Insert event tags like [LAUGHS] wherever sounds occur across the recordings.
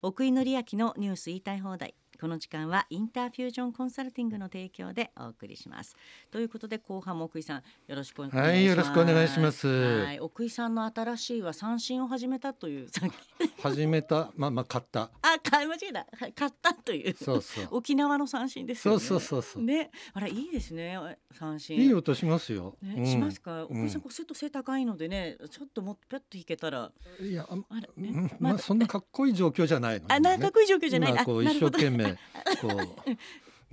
奥井紀明のニュース言いたい放題。この時間はインターフュージョンコンサルティングの提供でお送りします。ということで後半も奥井さんよろしくお願いします。はいよろしくお願いします。はい奥井さんの新しいは三振を始めたというさっき。始めた。まあまあ買った。あ買い間違えた。はい買ったという。そうそう。沖縄の三振ですよね。そうそうそうそう。ね。あれいいですね。三振。いい音しますよ、ねうん。しますか、うん。奥井さんこう背と背高いのでねちょっともっとぴょっと引けたらいやああれうねんまあそんなかっこいい状況じゃないのあなんかっこいい状況じゃない。今こう一生懸命こ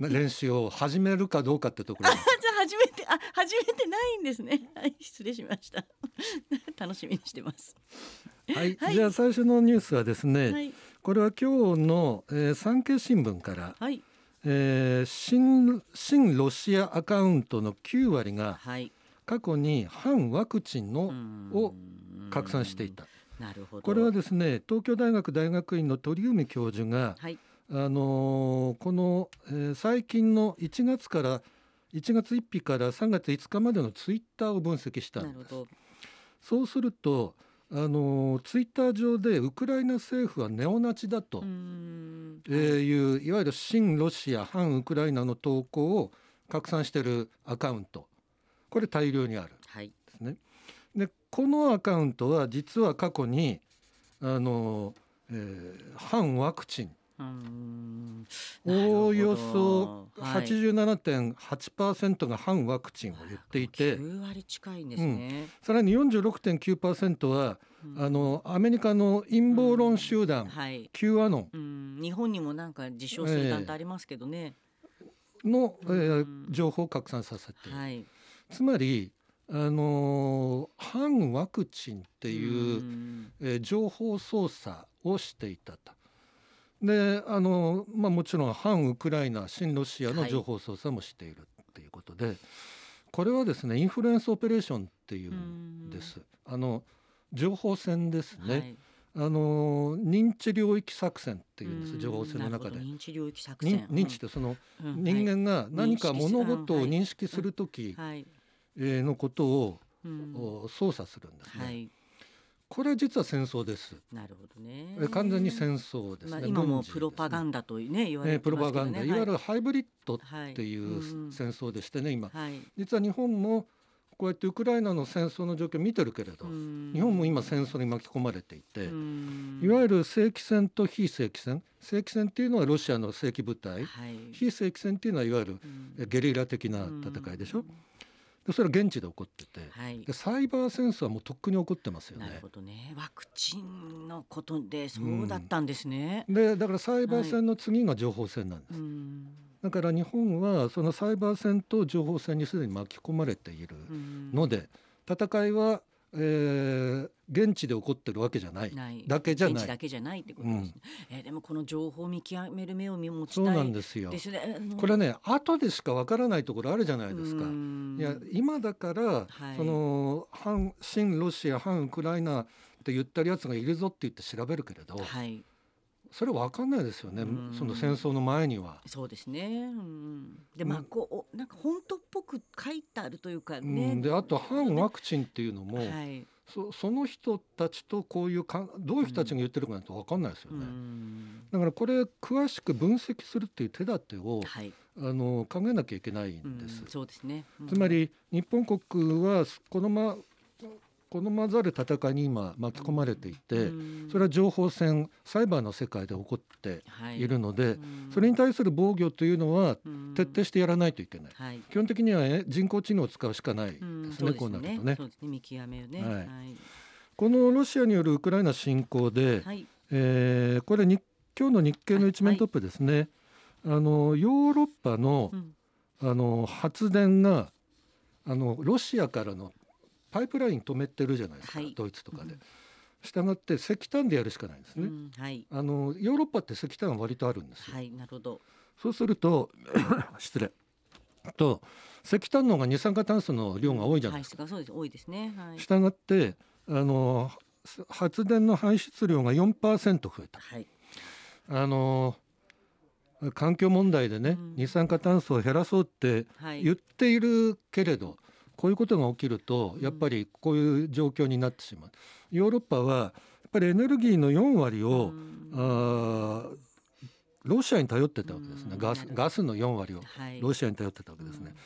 う練習を始めるかどうかってところじゃあ初めてあ初めてないんですね。はい失礼しました。[LAUGHS] 楽しみにしてます。はい、はいじゃあ最初のニュースはですね、はいこれは今日の、えー、産経新聞から、はいえー、新新ロシアアカウントの9割がはい。過去に反ワクチンのをを拡散してい。たなるほど。これはですね東京大学大学院の鳥海教授が、はいあのーこの、えー最近の1月から1月1日から3月5日までのツイッターを分析したんです。そうすると、あのーツイッター上でウクライナ政府はネオナチだと、うーんえーいういわゆる親ロシア反ウクライナの投稿を拡散しているアカウントこれ大量にあるんはい。ですね。でこのアカウントは実は過去にあの、えー反ワクチンおおよそはい。87.8%が反ワクチンを言っていて、九割近いんですね。さらに46.9%は、うん。あのアメリカの陰謀論集団、はい。Q アノン。うん。日本にもなんか自称する団体ありますけどね。の、えーうん情報を拡散させて。はい。っつまり、あのー反ワクチンっていう、ん。えー情報操作をしていたと。であのまあ、もちろん反ウクライナ親ロシアの情報操作もしているっていうことで、これはですねインフルエンスオペレーションっていうんです。あの情報戦ですね、はい。あの認知領域作戦っていうんです。うん。情報戦の中で。認知領域作認戦。認知ってその人間が何か物事をはい。認識する時のことをうん。お操作するんですね、はい。これは実は戦争です。なるほどね。え完全に戦争ですね、まあ、今もプロパガンンダとね言われね、プロ。パガンダ、い、わゆるハイブリッドっはいていう戦争でしてね。今はい。実は日本もこうやってウクライナの戦争の状況を見てるけれど、日日本も今戦争に巻き込まれていて、いいわゆる正規戦と非正規戦。正規戦っていうのはロシアの正規部隊、はい。非正規戦っていうのはいわゆるゲリラ的な戦いでしょ、でそれは現地で起こってて、はいで。サイバー戦争はもうとっくに起こってますよねなるほどね。ワクチンのことでそうだったんですね。でだからサイバー戦の次が情報戦なんです、うんだから日本はそのサイバー戦と情報戦にすでに巻き込まれているうんので、戦いは、えー現地で起こってるわけじゃないないだけじゃない現地だけじゃないってことですね。えーでもこの情報を見極める目を持ちそうたないんですよですね。これはね後でしかわからないところあるじゃないですか。うんいや今だから、はいその反親ロシア反ウクライナって言ってるやつがいるぞって言って調べるけれど、はい。それわかんないですよね、うんその戦争の前には。そうですね。うん、で、うんまあ、こう、なんか本当っぽく書いてあるというかうね。ん、であと反ワクチンっていうのも、はい。そその人たちとこういうかどういう人たちが言ってるかなんてわかんないですようね。ん。だからこれ詳しく分析するっていう手立てをはい。あの考えなきゃいけないうんです。そうですね。うんつま。り日本国はこのまこのまざる戦いに今巻き込まれていて、うんそれは情報戦サイバーの世界で起こってはいいるので、うんそれに対する防御というのはうん徹底してやらないといけない。はい。基本的にはえ人工知能を使うしかないですうんね、こうなるとねそうですね。見極めをね。はいはい。このロシアによるウクライナ侵攻で、はい。えーこれ日今日の日経の一面トップですね、あのヨーロッパのうんあの発電があのロシアからのパイプライン止めてるじゃないですか、はいドイツとかでうん。したがって石炭でやるしかないんですね。うんはい。あのヨーロッパって石炭は割とあるんですよ。はい。なるほど。そうすると [COUGHS] 失礼と石炭の方が二酸化炭素の量が多いじゃないですか。排出がそうです。多いですね。はい。したがってあの発電の排出量が4%増えた。はい。あの環境問題でね、うん二酸化炭素を減らそうってはい。言っているけれど、こういうことが起きるとうん。やっぱりこういう状況になってしまう。ヨーロッパはやっぱりエネルギーの4割を、うん。あロシアに頼ってたわけですね、うん。ガスガスの4割をはい。ロシアに頼ってたわけですね、うん。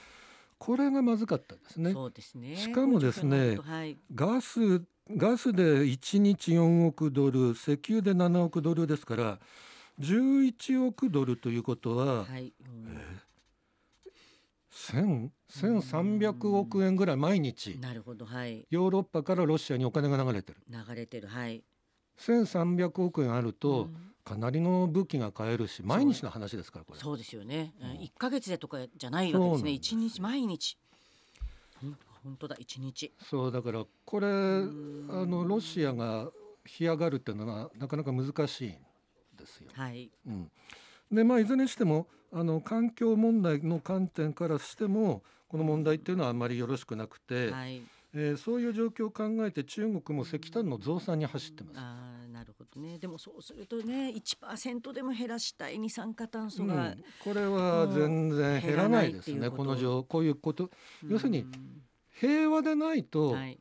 これがまずかったですね。すね。しかもですねはい。ガスガスで1日4億ドル石油で7億ドルですから11億ドルということははい。うん。1000 1300億円ぐらい毎日なるほどはい。ヨーロッパからロシアにお金が流れてる流れてるはい。1300億円あるとうんかなりの武器が買えるし毎日の話ですからこれそうですよね。うん一ヶ月でとかじゃないわけですね。一日毎日。本当だ一日。そうだからこれあんのロシアが干上がるっていうのはなかなか難しいんですよ。はい。うん、でまあいずれにしてもあの環境問題の観点からしてもこの問題っていうのはあまりよろしくなくて、はい。えーそういう状況を考えて中国も石炭の増産に走ってます。ああなるほどね。でもそうするとね1%でも減らしたい二酸化炭素うんが。これは全然減らないですね、この状こういうこと要するにうん平和でないとはい。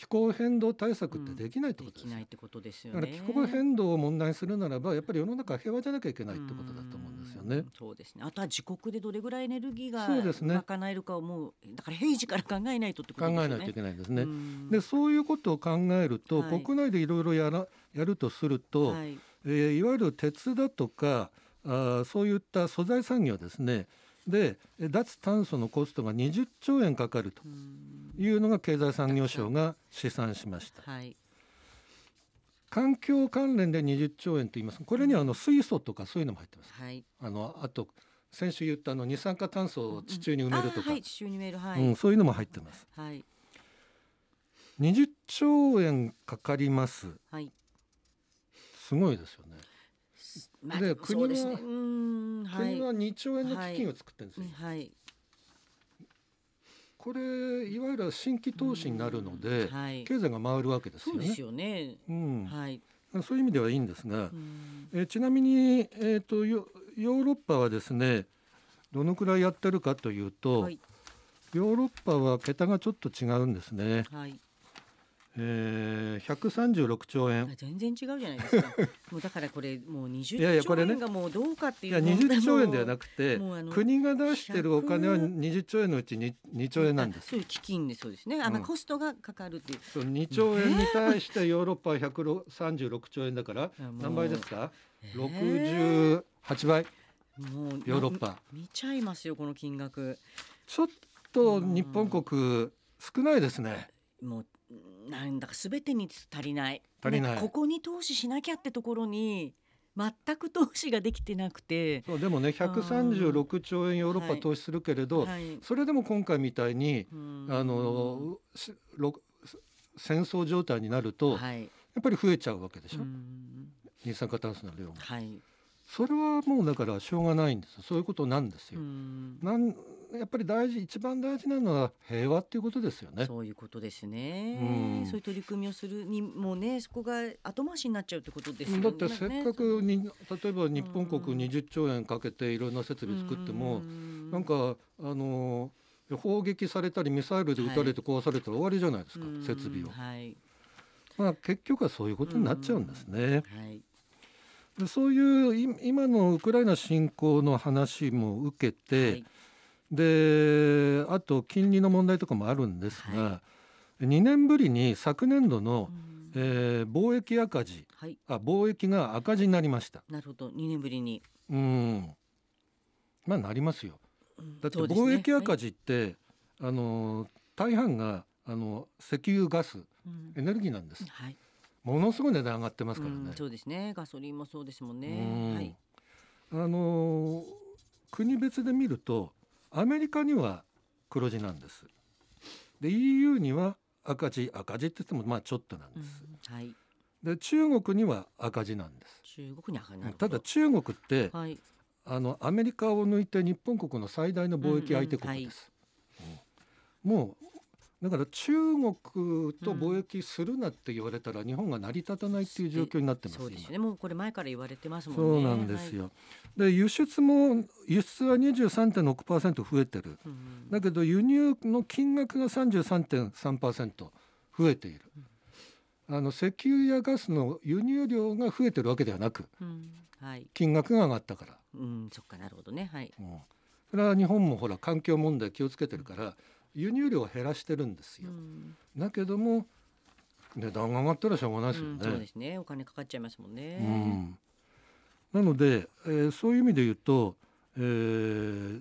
気候変動対策ってできないってことですよできないってことですよだかね。ら気候変動を問題にするならばやっぱり世の中は平和じゃなきゃいけないってことだと思うんですよねうん。そうですね。あとは自国でどれぐらいエネルギーが賄えるかをもうだから平時から考えないとってこと考ですよね。えないといけないですね。うんでそういうことを考えると、はい国内でいろいろやらやるとすると、はい。えーいわゆる鉄だとかあーそういった素材産業ですねでえ脱炭素のコストが20兆円かかるとうんいうのが経済産業省が試算しましたはい。環境関連で20兆円と言いますこれにはあの水素とかそういうのも入ってますはい。あのあと先週言ったあの二酸化炭素を地中に埋めるとか、あーはい。地中に埋めるはい。うん、そういうのも入ってますはい。20兆円かかりますはい。すごいですよねまあで。国はうんはい。国は2兆円の基金を作ってるんですよ、はい。これいわゆる新規投資になるので、はい。経済が回るわけですよねそうですよね。うんはい。そういう意味ではいいんですがう、んえーちなみに、えー、とヨヨーロッパはですねどのくらいやってるかというと、はい。ヨーロッパは桁がちょっと違うんですね、はい。えー、136兆円。あ全然違うじゃないですか。[LAUGHS] もうだからこれもう20いやいやこれね。兆円がもうどうかっていやいう問題も。20兆円ではなくて国が出してるお金は100 20兆円のうち 2, 2兆円なんです。そういう基金でそうですね。あ、まあうん。コストがかかるっていう。そう2兆円に対してヨーロッパは136兆円だからいやもう何倍ですか？えー。68倍。もうヨーロッパ。み見ちゃいますよこの金額。ちょっと日本国少ないですね。もうなんだか全てに足りない。足りないここに投資しなきゃってところに全く投資ができてなくて。そうでもね136兆円ヨーロッパ投資するけれど、はい。それでも今回みたいに、うんあの戦争状態になると、やはい。っぱり増えちゃうわけでしょ、うん二酸化炭素の量がはい。それはもうだからしょうがないんですそういうことなんですうよ、んなんやっぱり大事一番大事なのは平和っていうことですよね。そういうことですね、うん。そういう取り組みをするにもねそこが後回しになっちゃうってことですよね。だってせっかくに例えば日本うん国20兆円かけていろんな設備作っても、ななんかあの砲撃されたりミサイルで撃たれて壊されたら終わりじゃないですか、設備を、はい。まあ、結局はそういうことになっちゃうんですね。はい。でそういうい今のウクライナ侵攻の話も受けて、はいであと金利の問題とかもあるんですが、は2年ぶりに昨年度のう、ん。えー貿易赤字はい。あ貿易が赤字になりました。なるほど。2年ぶりに。うん。まあなりますよ。うん。だって貿易赤字って、あの大半があの石油ガスうん。エネルギーなんです。はい。ものすごい値段上がってますからね。うん。そうですね。ガソリンもそうですもんうね。ん。はい。あの国別で見るとアメリカには黒字なんです。で EU には赤字赤字って言ってもまあちょっとなんうんです。はいで中国には赤字なんです。中国に上がるなるほたどだ中国ってはいあのアメリカを抜いて日本国の最大の貿易相手国です。うんもうだから中国と貿易するなって言われたら日本が成り立たないっていう状況になってますそうです今ね。もうこれ前から言われてますもんね。そうなんですよ。で輸出も輸出は23.6%増えてる。はい。うん。だけど輸入の金額が33.3%増えている。あの石油やガスの輸入量が増えてるわけではなくうん。はい。金額が上がったから、うん。そっかなるほどね。はい。うん、それは日本もほら環境問題気をつけてるから輸入量を減らしてるんですよ。うん。だけども値段が上がったらしょうがないですよね。うんそうですね。お金かかっちゃいますもんね。うん、なので、えーそういう意味で言うと、えー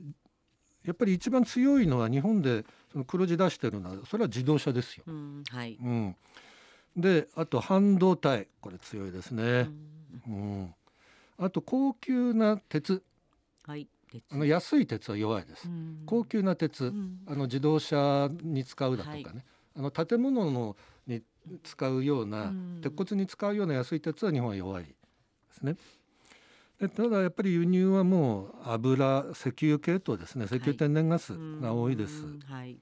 やっぱり一番強いのは日本でその黒字出してるのはそれは自動車ですよ。うんはい。うん、であと半導体。これ強いですうね。ん。うん。あと高級な鉄。はい。鉄あの安い鉄は弱いです。うん。高級な鉄、うん。あの自動車に使うだとかね、はい。あの建物のに使うような、うん。鉄骨に使うような安い鉄は日本は弱いですね。でただやっぱり輸入はもう油石油系統ですね石油天然ガスが多いです、うん。はい。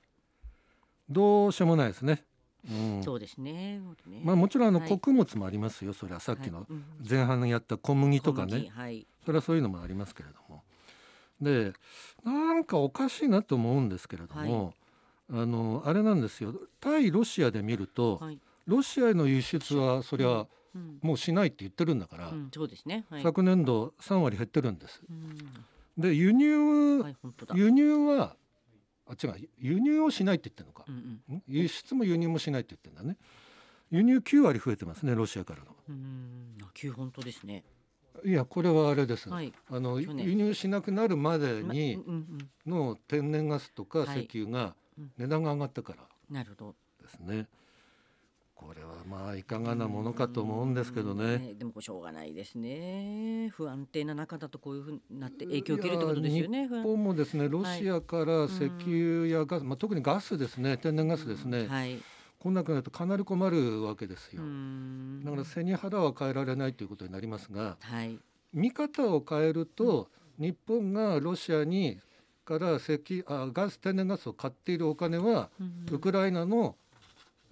どうしようもないですね、うん。そうですね。まあもちろんあのはい。穀物もありますよ。それはさっきの前半にやった小麦とかね。はい。それはそういうのもありますけれどもでなんかおかしいなと思うんですけれども、あのあれなんですよ。対ロシアで見ると、はい。ロシアへの輸出はそりゃうん。もうしないって言ってるんだから、うんそうですね。はい。昨年度3割減ってるんです。うん。で輸入、輸入はあ違う輸入をしないって言ってるのか。う、んうん。ん？輸出も輸入もしないって言ってるんだね。輸入9割増えてますねロシアからの。うんあ旧本当ですねいやこれはあれです。はい。あの輸入しなくなるまでまにの天然ガスとかはい石油がうん。値段が上がったから。なるほど。ですね。これはまあいかがなものかと思うんですけどうんね。でもしょうがないですね。不安定な中だとこういうふうになって影響を受けるってことですよね。日本もですねロシアから石油やガス、まあ、特にガスですね。天然ガスですね、はい来なくなるとかなり困るわけですよ、うん。だから背に腹は変えられないということになりますがはい。見方を変えると日本がロシアにから石油あガス天然ガスを買っているお金はうん。ウクライナの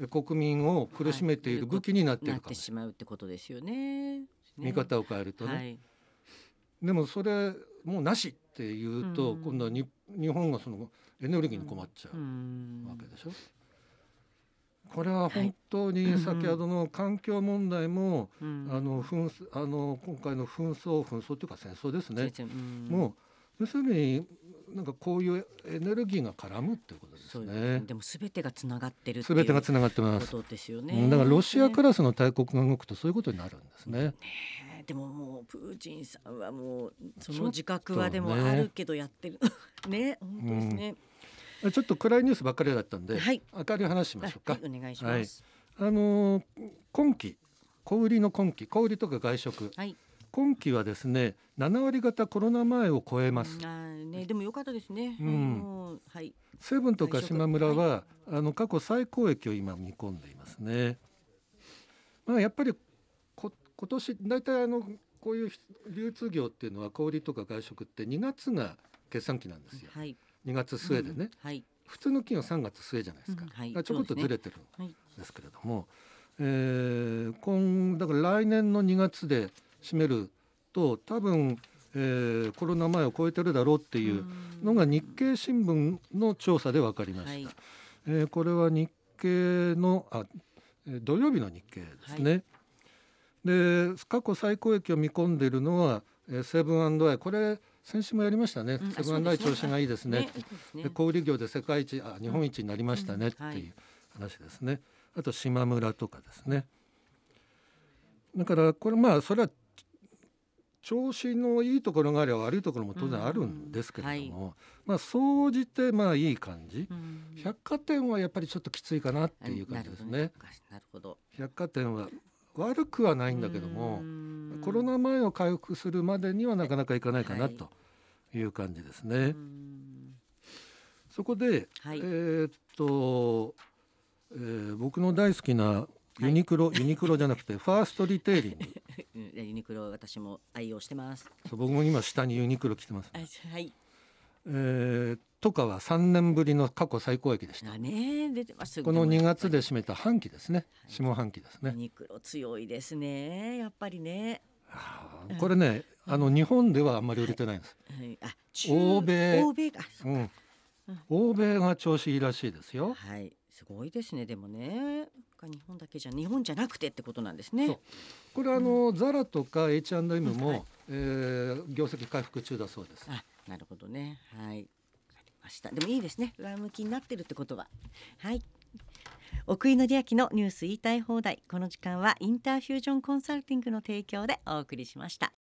国民を苦しめている武器になっているかもしれない、てしまうってことですよね。見方を変えるとね、はい。でもそれもうなしっていうと、うん。今度はに日本がそのエネルギーに困っちゃううん。わけでしょ。これは本当に先ほどの環境問題も、うんあの紛争あの今回の紛争紛争というか戦争ですね。うんもう要するになんかこういうエネルギーが絡むっていうことですね。でも全てがつながってるすべてがつながってます。ことですようねんだからロシアクねラスの大国が動くとそういうことになるんですね。ねえでももうプーチンさんはもうその自覚はでもあるけどやってるね本当ですね、ちょっと暗いニュースばっかりだったんで、はい。明るい話しましょうか。はいお願いします。あのー今期小売りの今期小売りとか外食。はい、今期はですね7割方コロナ前を超えます。あーねでも良かったですね、うん。はい。セブンとか島村は、あの過去最高益を今見込んでいますね。まあやっぱりこ今年大体あのこういう流通業っていうのは小売とか外食って2月が決算期なんですよ。はい2月末でね、うんはい。普通の期は3月末じゃないですか。うんはい。ちょこっとずれてるはいんですけれども、えー今だから来年の2月で締めると多分、えーコロナ前を超えてるだろうっていうのが日経新聞の調査で分かりました。はい。えーこれは日経のあえー土曜日の日経ですね。で過去最高益を見込んでいるのは、えーセブンアイ。これ先週もやりましたね、うんあセブンアイそうですね。調子がいいですね。で小売業で世界一あ日本一になりましたね。っていいう話ですね、あと島村とかですね。だからこれまあそれは調子のいいところがあれば悪いところも当然あるんですけれども、まあ総じてまあいい感じ、うん。百貨店はやっぱりちょっときついかなっていう感じですね。なるほど。百貨店は悪くはないんだけども、コロナ前を回復するまでにはなかなかいかないかなはい。という感じですうね。ん。そこで、はい。えーっと、えー僕の大好きなユニクロ、ユニクロじゃなくて [LAUGHS] ファーストリテイリング。うん。ユニクロ私も愛用してます。そう僕も今下にユニクロ着てます、あはいえーとかは3年ぶりの過去最高益でした。あね。出てます。この2月で締めた半期ですね。はい。下半期ですね。ユニクロ強いですね。やっぱりね。これねあの日本ではあんまり売れてないんです、はい。あ欧米欧米か。うん。うん。欧米が調子いいらしいですよ、はい。すごいですね。でもね。日本だけじゃ日本じゃなくてってことなんですね。これあの、ザラとか H&M も、うん。はい。えー業績回復中だそうです。なるほどね。はい。わかりました。でもいいですね。上向きになってるってことは。はい。奥井紀明のニュース言いたい放題。この時間はインターフュージョンコンサルティングの提供でお送りしました。